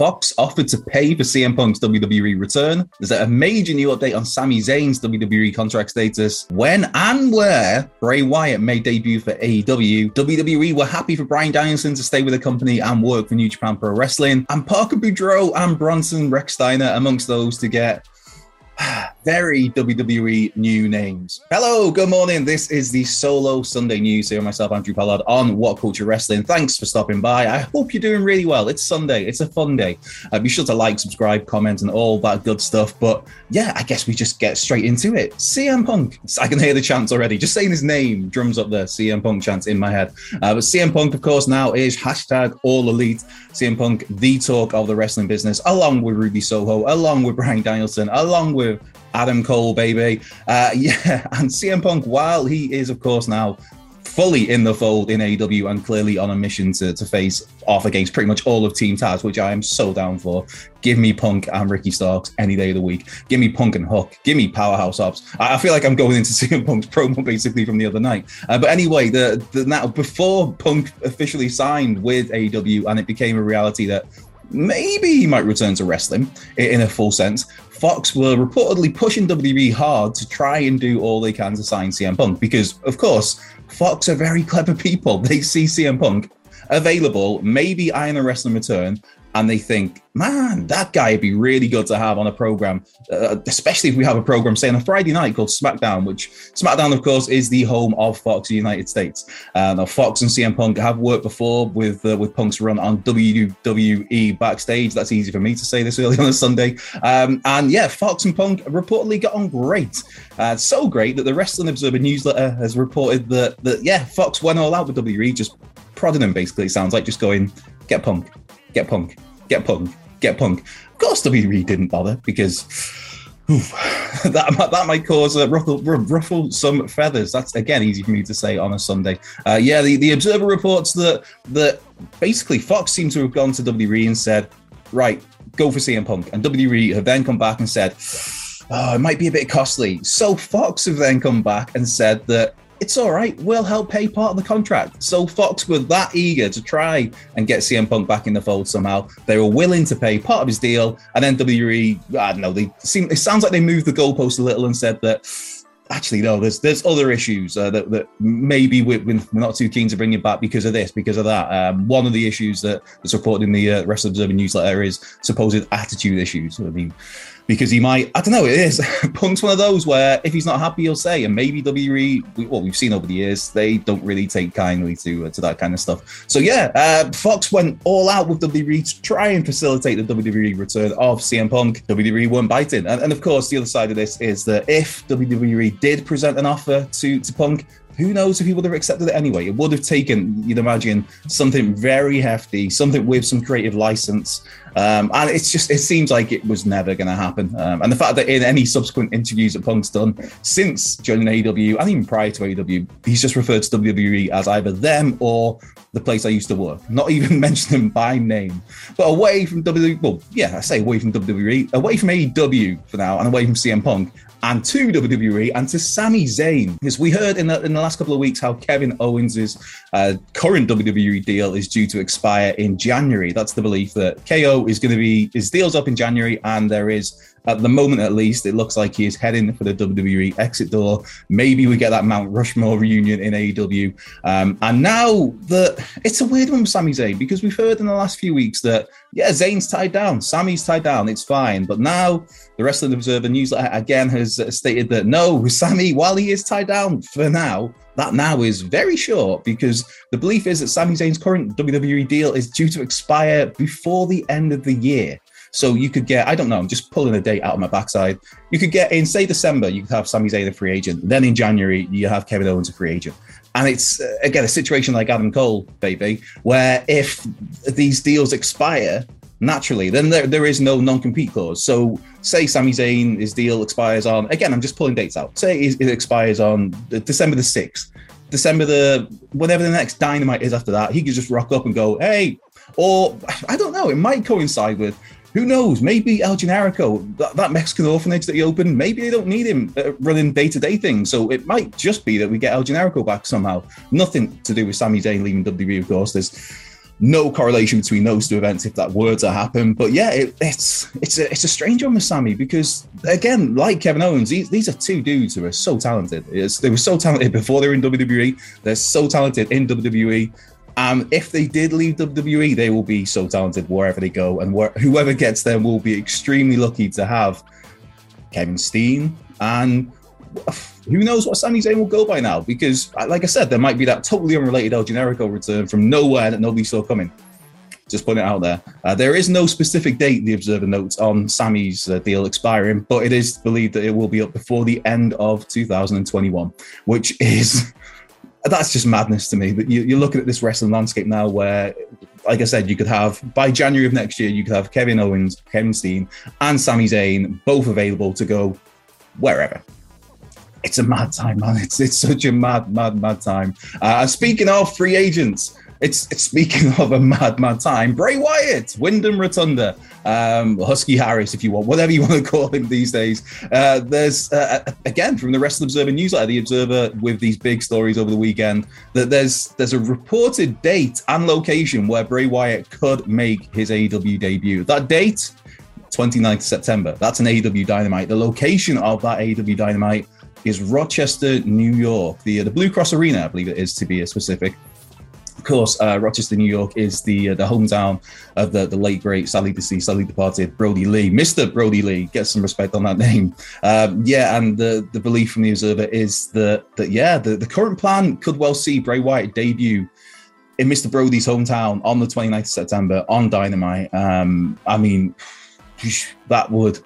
Fox offered to pay for CM Punk's WWE return. There's a major new update on Sami Zayn's WWE contract status. When and where Bray Wyatt may debut for AEW, WWE were happy for Bryan Danielson to stay with the company and work for New Japan Pro Wrestling, and Parker Boudreaux and Bronson Rechsteiner amongst those to get very WWE new names. Hello, good morning. This is the solo Sunday news here. Myself, Andrew Pollard, on What Culture Wrestling. Thanks for stopping by. I hope you're doing really well. It's Sunday. It's a fun day. Uh, be sure to like, subscribe, comment, and all that good stuff. But yeah, I guess we just get straight into it. CM Punk. I can hear the chants already. Just saying his name drums up the CM Punk chants in my head. Uh, but CM Punk, of course, now is hashtag All Elite. CM Punk, the talk of the wrestling business, along with Ruby Soho, along with Bryan Danielson, along with Adam Cole, baby. Uh, yeah, and CM Punk, while he is, of course, now fully in the fold in AEW and clearly on a mission to, to face off against pretty much all of Team Taz, which I am so down for. Give me Punk and Ricky Starks any day of the week. Give me Punk and Hook. Give me Powerhouse Hobbs. I, I feel like I'm going into CM Punk's promo basically from the other night. Uh, but anyway, the, the now before Punk officially signed with AEW and it became a reality that maybe he might return to wrestling in a full sense. Fox were reportedly pushing WWE hard to try and do all they can to sign CM Punk because, of course, Fox are very clever people. They see CM Punk available, maybe Iron and Wrestling return, and they think, man, that guy would be really good to have on a program, uh, especially if we have a program, say, on a Friday night called SmackDown, which SmackDown, of course, is the home of Fox United States. Uh, now, Fox and CM Punk have worked before with uh, with Punk's run on WWE backstage. That's easy for me to say this early on a Sunday. Um, and yeah, Fox and Punk reportedly got on great. Uh, so great that the Wrestling Observer newsletter has reported that, that yeah, Fox went all out with WWE, just prodding them basically, sounds like just going, get Punk get punk, get punk, get punk. Of course, WWE didn't bother because oof, that that might cause a ruffle, ruffle some feathers. That's again easy for me to say on a Sunday. Uh, yeah, the, the Observer reports that that basically Fox seems to have gone to WWE and said, right, go for CM Punk, and WWE have then come back and said. Oh, it might be a bit costly. So Fox have then come back and said that it's all right. We'll help pay part of the contract. So Fox were that eager to try and get CM Punk back in the fold somehow. They were willing to pay part of his deal, and then WWE, I don't know, they seem. It sounds like they moved the goalpost a little and said that. Actually, no. There's there's other issues uh, that, that maybe we're, we're, not too keen to bring it back because of this, because of that. Um, one of the issues that that's reported in the uh, Wrestling Observer newsletter is supposed attitude issues. I mean, because he might. I don't know. It is Punk's one of those where if he's not happy, he'll say. And maybe WWE, what we've seen over the years, they don't really take kindly to uh, to that kind of stuff. So yeah, uh, Fox went all out with WWE to try and facilitate the WWE return of CM Punk. WWE weren't biting, and, and of course, the other side of this is that if WWE did present an offer to to Punk, who knows if he would have accepted it anyway? It would have taken, you'd imagine, something very hefty, something with some creative license. Um, and it's just, it seems like it was never going to happen. Um, and the fact that in any subsequent interviews that Punk's done since joining AEW and even prior to AEW, he's just referred to WWE as either them or the place I used to work, not even mention them by name. But away from WWE, well, yeah, I say away from WWE, away from AEW for now, and away from CM Punk, and to WWE and to Sami Zayn. Because we heard in the, in the last couple of weeks how Kevin Owens' uh, current WWE deal is due to expire in January. That's the belief that KO is going to be, his deal's up in January and there is at the moment, at least, it looks like he is heading for the WWE exit door. Maybe we get that Mount Rushmore reunion in AEW. Um, and now that it's a weird one with Sami Zayn because we've heard in the last few weeks that, yeah, Zayn's tied down, Sami's tied down, it's fine. But now the the Observer newsletter again has stated that no, Sami, while he is tied down for now, that now is very short because the belief is that Sami Zayn's current WWE deal is due to expire before the end of the year. So you could get, I don't know, I'm just pulling a date out of my backside. You could get in, say, December, you could have Sami Zayn a free agent. Then in January, you have Kevin Owens a free agent. And it's, uh, again, a situation like Adam Cole, baby, where if these deals expire, naturally, then there, there is no non-compete clause. So say Sami Zayn, his deal expires on, again, I'm just pulling dates out. Say it, expires on December the 6th. December the, whatever the next dynamite is after that, he could just rock up and go, hey, or I don't know, it might coincide with who knows? Maybe El Generico, that, that, Mexican orphanage that he opened, maybe they don't need him uh, running day to day things. So it might just be that we get El Generico back somehow. Nothing to do with Sami Zayn leaving WWE, of course. There's no correlation between those two events if that were to happen. But yeah, it, it's it's a it's a strange one with Sami because again, like Kevin Owens, these, these are two dudes who are so talented. It's, they were so talented before they were in WWE. They're so talented in WWE. Um, if they did leave WWE, they will be so talented wherever they go, and where, whoever gets them will be extremely lucky to have Kevin Steen and who knows what Sami Zayn will go by now? Because, like I said, there might be that totally unrelated El Generico return from nowhere that nobody saw coming. Just putting it out there. Uh, there is no specific date, the Observer notes, on Sami's uh, deal expiring, but it is believed that it will be up before the end of 2021, which is that's just madness to me. But you, you're looking at this wrestling landscape now where, like I said, you could have by January of next year, you could have Kevin Owens, Kevin Steen, and Sami Zayn both available to go wherever. It's a mad time, man. It's it's such a mad, mad, mad time. Uh, speaking of free agents, it's, it's speaking of a mad, mad time. Bray Wyatt, Windham Rotunda, um, Husky Harris, if you want, whatever you want to call him these days. Uh, there's uh, again from the the Observer newsletter, the Observer with these big stories over the weekend that there's there's a reported date and location where Bray Wyatt could make his AEW debut. That date, 29th September. That's an AEW Dynamite. The location of that AEW Dynamite is Rochester, New York, the the Blue Cross Arena, I believe it is to be a specific of course, uh, Rochester, New York is the uh, the hometown of the, the late great, sadly deceased, sadly departed Brodie Lee, Mister Brodie Lee. Get some respect on that name. Um, yeah, and the the belief from the Observer is that that yeah, the, the current plan could well see Bray Wyatt debut in Mr. Brodie's hometown on the 29th of September on Dynamite. Um, I mean, that would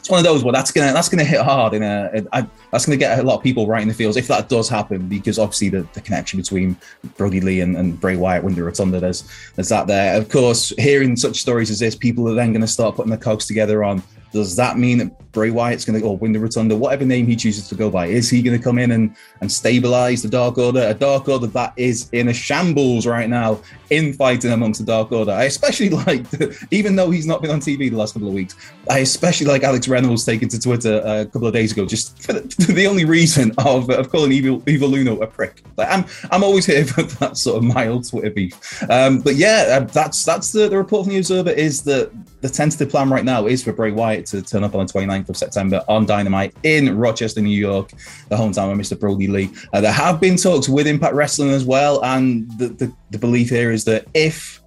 it's one of those where that's gonna that's gonna hit hard in a, a that's gonna get a lot of people right in the fields if that does happen because obviously the, the connection between Brodie Lee and, and Bray Wyatt Windham Rotunda there's there's that there. Of course hearing such stories as this people are then to start putting the cogs together on does that mean that Bray Wyatt's going to go Windham Rotunda, whatever name he chooses to go by? Is he going to come in and, and stabilize the Dark Order? A Dark Order that is in a shambles right now, infighting amongst the Dark Order. I especially like, even though he's not been on TV the last couple of weeks, I especially like Alex Reynolds taking to Twitter a couple of days ago, just for the, for the only reason of, of calling Evil, Evil Uno a prick. Like, I'm I'm always here for that sort of mild Twitter beef. Um, but yeah, uh, that's that's the, the report from the Observer is that the tentative plan right now is for Bray Wyatt to turn up on the 29th of September on Dynamite in Rochester, New York, the hometown of Mr. Brodie Lee. Uh, there have been talks with Impact Wrestling as well, and the, the, the belief here is that if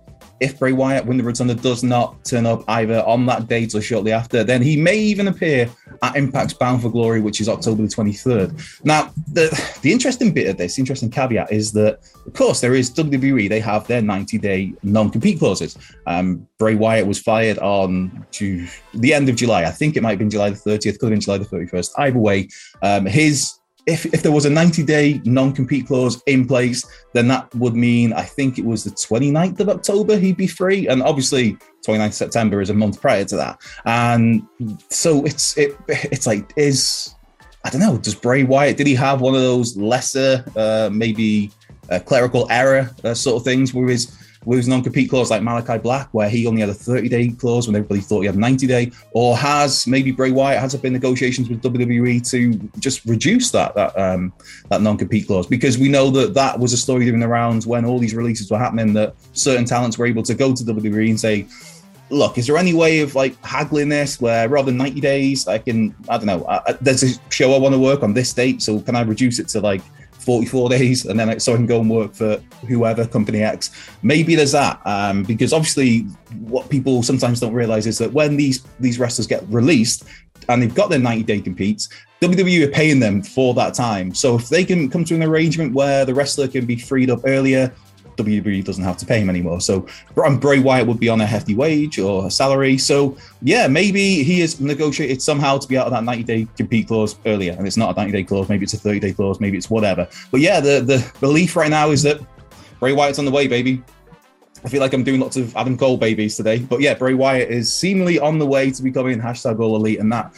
if Bray Wyatt, Windham Rotunda does not turn up either on that date or shortly after, then he may even appear at Impact's Bound for Glory, which is October the 23rd. Now, the, the interesting bit of this, interesting caveat is that, of course, there is WWE, they have their 90 day non compete clauses. Um, Bray Wyatt was fired on the end of July. I think it might have been July the 30th, could have been July the 31st. Either way, um, his if, if there was a 90 day non compete clause in place, then that would mean I think it was the 29th of October he'd be free. And obviously, 29th September is a month prior to that. And so it's it it's like, is I don't know, does Bray Wyatt, did he have one of those lesser, uh, maybe uh, clerical error uh, sort of things where his with non-compete clause like Malachi Black, where he only had a 30-day clause when everybody thought he had 90-day, or has maybe Bray Wyatt has there been negotiations with WWE to just reduce that that um, that non-compete clause because we know that that was a story during the rounds when all these releases were happening that certain talents were able to go to WWE and say look, is there any way of like haggling this where rather than 90 days, I can, I don't know, I, there's a show I want to work on this date. So can I reduce it to like 44 days and then so I can go and work for whoever, company X? Maybe there's that. Um, because obviously what people sometimes don't realize is that when these, these wrestlers get released, and they've got their 90 day competes. WWE are paying them for that time. So if they can come to an arrangement where the wrestler can be freed up earlier, WWE doesn't have to pay him anymore. So Bray Wyatt would be on a hefty wage or a salary. So yeah, maybe he is negotiated somehow to be out of that 90 day compete clause earlier. And it's not a 90 day clause, maybe it's a 30 day clause, maybe it's whatever. But yeah, the, the belief right now is that Bray Wyatt's on the way, baby. I feel like I'm doing lots of Adam Cole babies today. But yeah, Bray Wyatt is seemingly on the way to becoming hashtag all elite. And that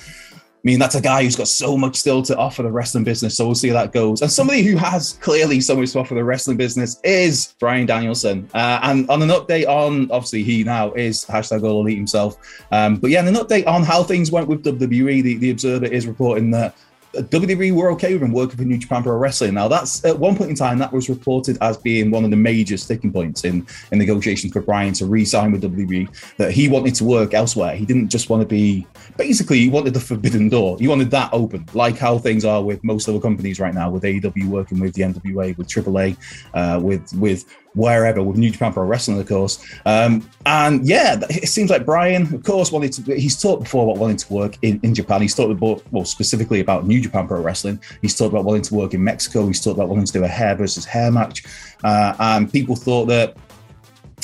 mean, that's a guy who's got so much still to offer the wrestling business. So we'll see how that goes. And somebody who has clearly so much to offer the wrestling business is Bryan Danielson. Uh, and on an update on, obviously, he now is hashtag all elite himself. Um, but yeah, and an update on how things went with WWE. The, the Observer is reporting that WWE were okay with him working for New Japan Pro Wrestling. Now, that's at one point in time that was reported as being one of the major sticking points in, in negotiations for Bryan to re-sign with WWE. That he wanted to work elsewhere. He didn't just want to be. Basically, he wanted the forbidden door. He wanted that open, like how things are with most other companies right now, with AEW working with the NWA, with AAA, uh, with with wherever with New Japan Pro Wrestling, of course. Um, and yeah, it seems like Bryan, of course, wanted to. He's talked before about wanting to work in, in Japan. He's talked about, well, specifically about New Japan Pro Wrestling. He's talked about wanting to work in Mexico. He's talked about wanting to do a hair versus hair match. Uh, and people thought that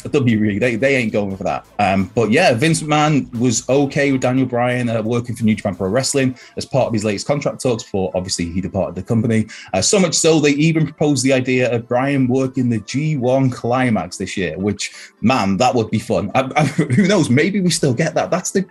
WWE, they, they ain't going for that. Um, but yeah, Vince McMahon was okay with Daniel Bryan uh, working for New Japan Pro Wrestling as part of his latest contract talks before obviously he departed the company. Uh, so much so, they even proposed the idea of Bryan working the G1 climax this year, which, man, that would be fun. I, I, who knows? Maybe we still get that. That's the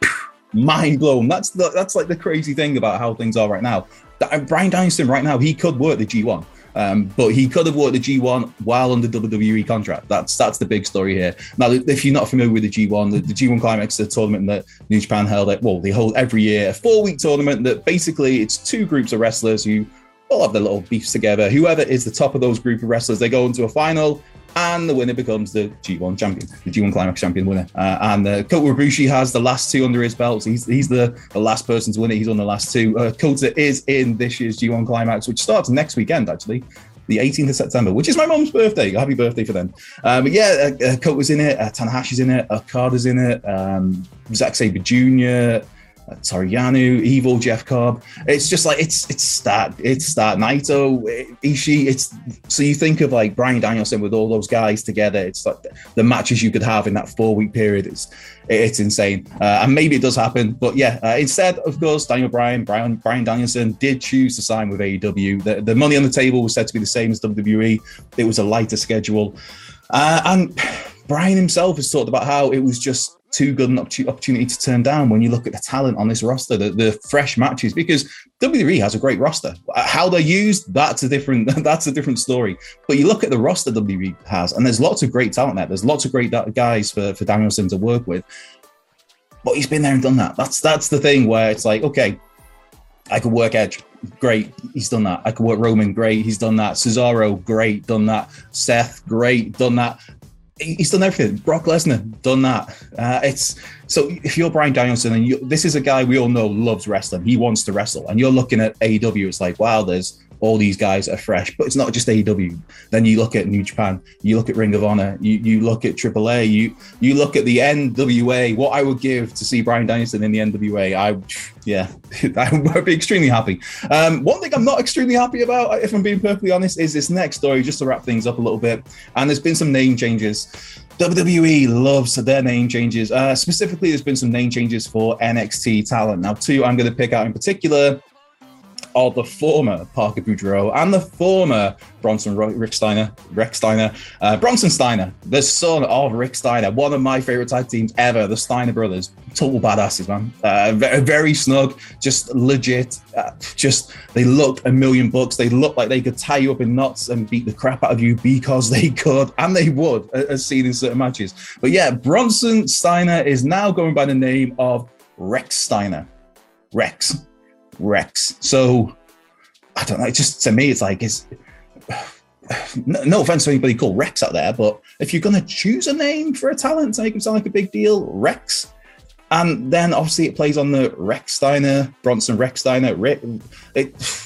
mind blown. That's the, that's like the crazy thing about how things are right now. That, Bryan Danielson right now, he could work the G1. Um, but he could have worked the G1 while under WWE contract. That's that's the big story here. Now, if you're not familiar with the G1, the, the G1 Climax is a tournament that New Japan held. At, well, they hold every year, a four week tournament that basically it's two groups of wrestlers who all have their little beefs together. Whoever is the top of those group of wrestlers, they go into a final and the winner becomes the G1 champion, the G1 Climax champion winner. Uh, and uh, Kota Ibushi has the last two under his belt. He's he's the, the last person to win it. He's on the last two. Uh, Kota is in this year's G1 Climax, which starts next weekend, actually. The 18th of September, which is my mom's birthday. Happy birthday for them. Um, but yeah, uh, uh Kota's in it, uh, Tanahashi's in it, Okada's in it, um, Zack Sabre Jr., Toru Evil, Jeff Cobb. It's just like it's it's start it's that Naito, Ishii. It's so you think of like Bryan Danielson with all those guys together. It's like the matches you could have in that four week period. It's it's insane, uh, and maybe it does happen. But yeah, uh, instead, of course, Daniel Bryan, Bryan Bryan Danielson did choose to sign with AEW. The, the money on the table was said to be the same as WWE. It was a lighter schedule, uh, and Bryan himself has talked about how it was just too good an opportunity to turn down when you look at the talent on this roster, the, the fresh matches, because WWE has a great roster. How they're used, that's a different that's a different story. But you look at the roster WWE has, and there's lots of great talent there. There's lots of great guys for, for Danielson to work with. But he's been there and done that. That's that's the thing where it's like, okay, I could work Edge. Great, he's done that. I could work Roman. Great, he's done that. Cesaro, great, done that. Seth, great, done that he's done everything. Brock Lesnar done that. Uh, it's so if you're Bryan Danielson and you, this is a guy we all know loves wrestling, he wants to wrestle, and you're looking at AEW, it's like wow, there's all these guys are fresh. But it's not just AEW. Then you look at New Japan, you look at Ring of Honor, you, you look at AAA, you you look at the NWA. What I would give to see Bryan Danielson in the NWA, I yeah, I would be extremely happy. Um, one thing I'm not extremely happy about, if I'm being perfectly honest, is this next story. Just to wrap things up a little bit, and there's been some name changes. WWE loves their name changes. Uh, specifically, there's been some name changes for NXT talent. Now, two I'm going to pick out in particular of the former Parker Boudreaux and the former Bronson Rechsteiner, Rick Steiner, uh, Bronson Steiner, the son of Rick Steiner, one of my favorite tag teams ever, the Steiner brothers. Total badasses, man. Uh, very, very, snug, just legit. Uh, just they look a million bucks. They look like they could tie you up in knots and beat the crap out of you because they could, and they would, as seen in certain matches. But yeah, Bronson Steiner is now going by the name of Rex Steiner. Rex. Rex. So I don't know. Just to me, it's like it's no, offense to anybody called Rex out there, but if you're going to choose a name for a talent to make him sound like a big deal, Rex. And then obviously it plays on the Rex Steiner, Bronson Rex Steiner. It,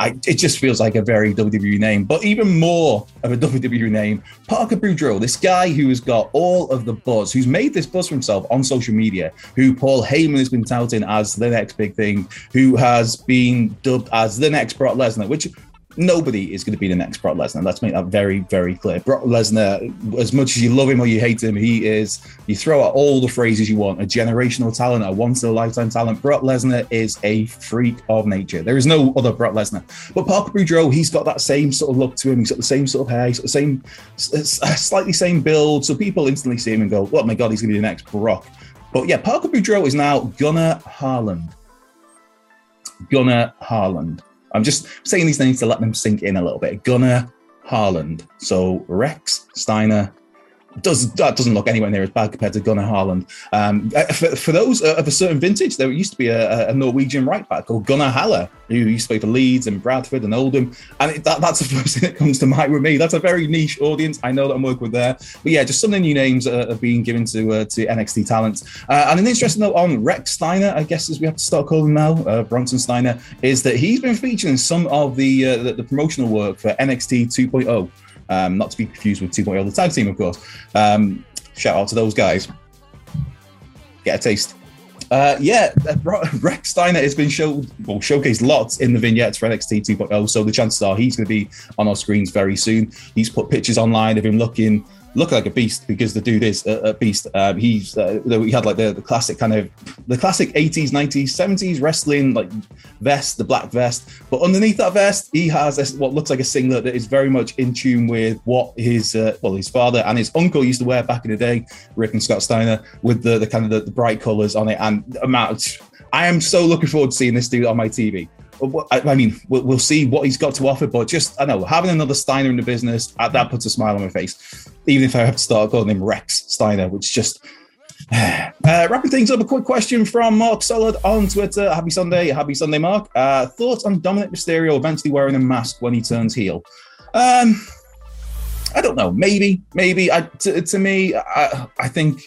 I, it just feels like a very WWE name, but even more of a WWE name, Parker Boudreaux, this guy who has got all of the buzz, who's made this buzz for himself on social media, who Paul Heyman has been touting as the next big thing, who has been dubbed as the next Brock Lesnar, which nobody is going to be the next Brock Lesnar. Let's make that very, very clear. Brock Lesnar, as much as you love him or you hate him, he is, you throw out all the phrases you want, a generational talent, a once in a lifetime talent. Brock Lesnar is a freak of nature. There is no other Brock Lesnar. But Parker Boudreaux, he's got that same sort of look to him. He's got the same sort of hair, he's got the same, slightly same build. So people instantly see him and go, oh my God, he's going to be the next Brock. But yeah, Parker Boudreaux is now Gunnar Harland. Gunnar Harland. I'm just saying these names to let them sink in a little bit. Gunnar Harland. So Rex Steiner does that doesn't look anywhere near as bad compared to Gunnar Harland. Um, uh, for, for, those of a certain vintage, there used to be a, a Norwegian right back called Gunnar Halle who used to play for Leeds and Bradford and Oldham, and it, that, that's the first thing that comes to mind with me. That's a very niche audience. I know that I'm working with there, but yeah, just some of the new names are, are being given to uh, to NXT talents. Uh, and an interesting note on Rex Steiner, I guess as we have to start calling him now, uh, Bronson Steiner, is that he's been featured in some of the, uh, the, the promotional work for NXT 2.0. Um, not to be confused with 2.0, the tag team, of course. Um, shout out to those guys. Get a taste. Uh, yeah, Rex Steiner has been show, well, showcased lots in the vignettes for NXT 2.0, so the chances are he's going to be on our screens very soon. He's put pictures online of him looking look like a beast because the dude is a, a beast. Um, he's uh, he had like the, the classic kind of the classic 80s, 90s, 70s wrestling like vest, the black vest. But underneath that vest, he has what looks like a singlet that is very much in tune with what his uh, well his father and his uncle used to wear back in the day, Rick and Scott Steiner, with the, the kind of the, the bright colors on it. And amount, I am so looking forward to seeing this dude on my TV. I mean, we'll, see what he's got to offer, but just I know having another Steiner in the business uh, that puts a smile on my face. Even if I have to start calling him Rex Steiner, which just uh, wrapping things up, a quick question from Mark Solid on Twitter. Happy Sunday, happy Sunday, Mark. Uh, thoughts on Dominik Mysterio eventually wearing a mask when he turns heel? Um, I don't know. Maybe, maybe. I, to, to me, I, I think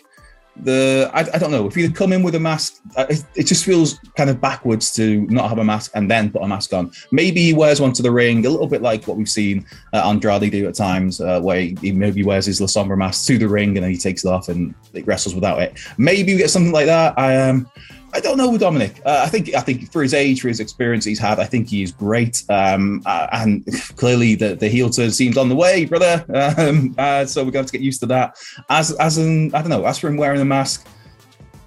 the I, I, don't know. If you come in with a mask uh, it, it, just feels kind of backwards to not have a mask and then put a mask on. Maybe he wears one to the ring a little bit like what we've seen uh, andrade do at times uh, where he maybe wears his la sombra mask to the ring and then he takes it off and wrestles without it. Maybe we get something like that. I um I don't know with Dominik. Uh, I think I think for his age, for his experience he's had, I think he is great. Um, uh, and clearly the, the heel turn seems on the way, brother. Um, uh, so we're going to get used to that. As as in, I don't know. As for him wearing a mask,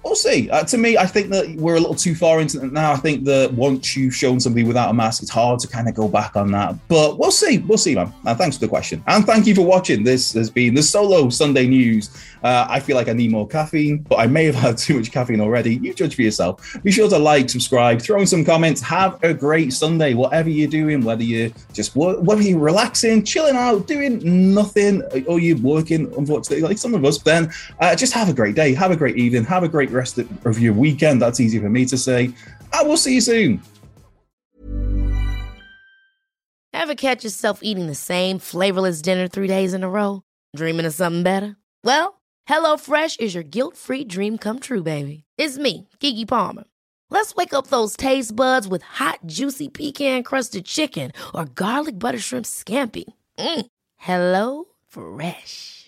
we'll see. Uh, to me, I think that we're a little too far into it now. I think that once you've shown somebody without a mask, it's hard to kind of go back on that. But we'll see. We'll see, man. Uh, thanks for the question. And thank you for watching. This has been the solo Sunday news. Uh, I feel like I need more caffeine, but I may have had too much caffeine already. You judge for yourself. Be sure to like, subscribe, throw in some comments. Have a great Sunday, whatever you're doing, whether you're just whether you're relaxing, chilling out, doing nothing, or you're working, unfortunately, like some of us, then uh, just have a great day. Have a great evening. Have a great rest of your weekend. That's easy for me to say. I will see you soon. Ever catch yourself eating the same flavorless dinner three days in a row? Dreaming of something better? Well, HelloFresh is your guilt free dream come true, baby. It's me, Keke Palmer. Let's wake up those taste buds with hot, juicy pecan crusted chicken or garlic butter shrimp scampi. Mm. Hello Fresh.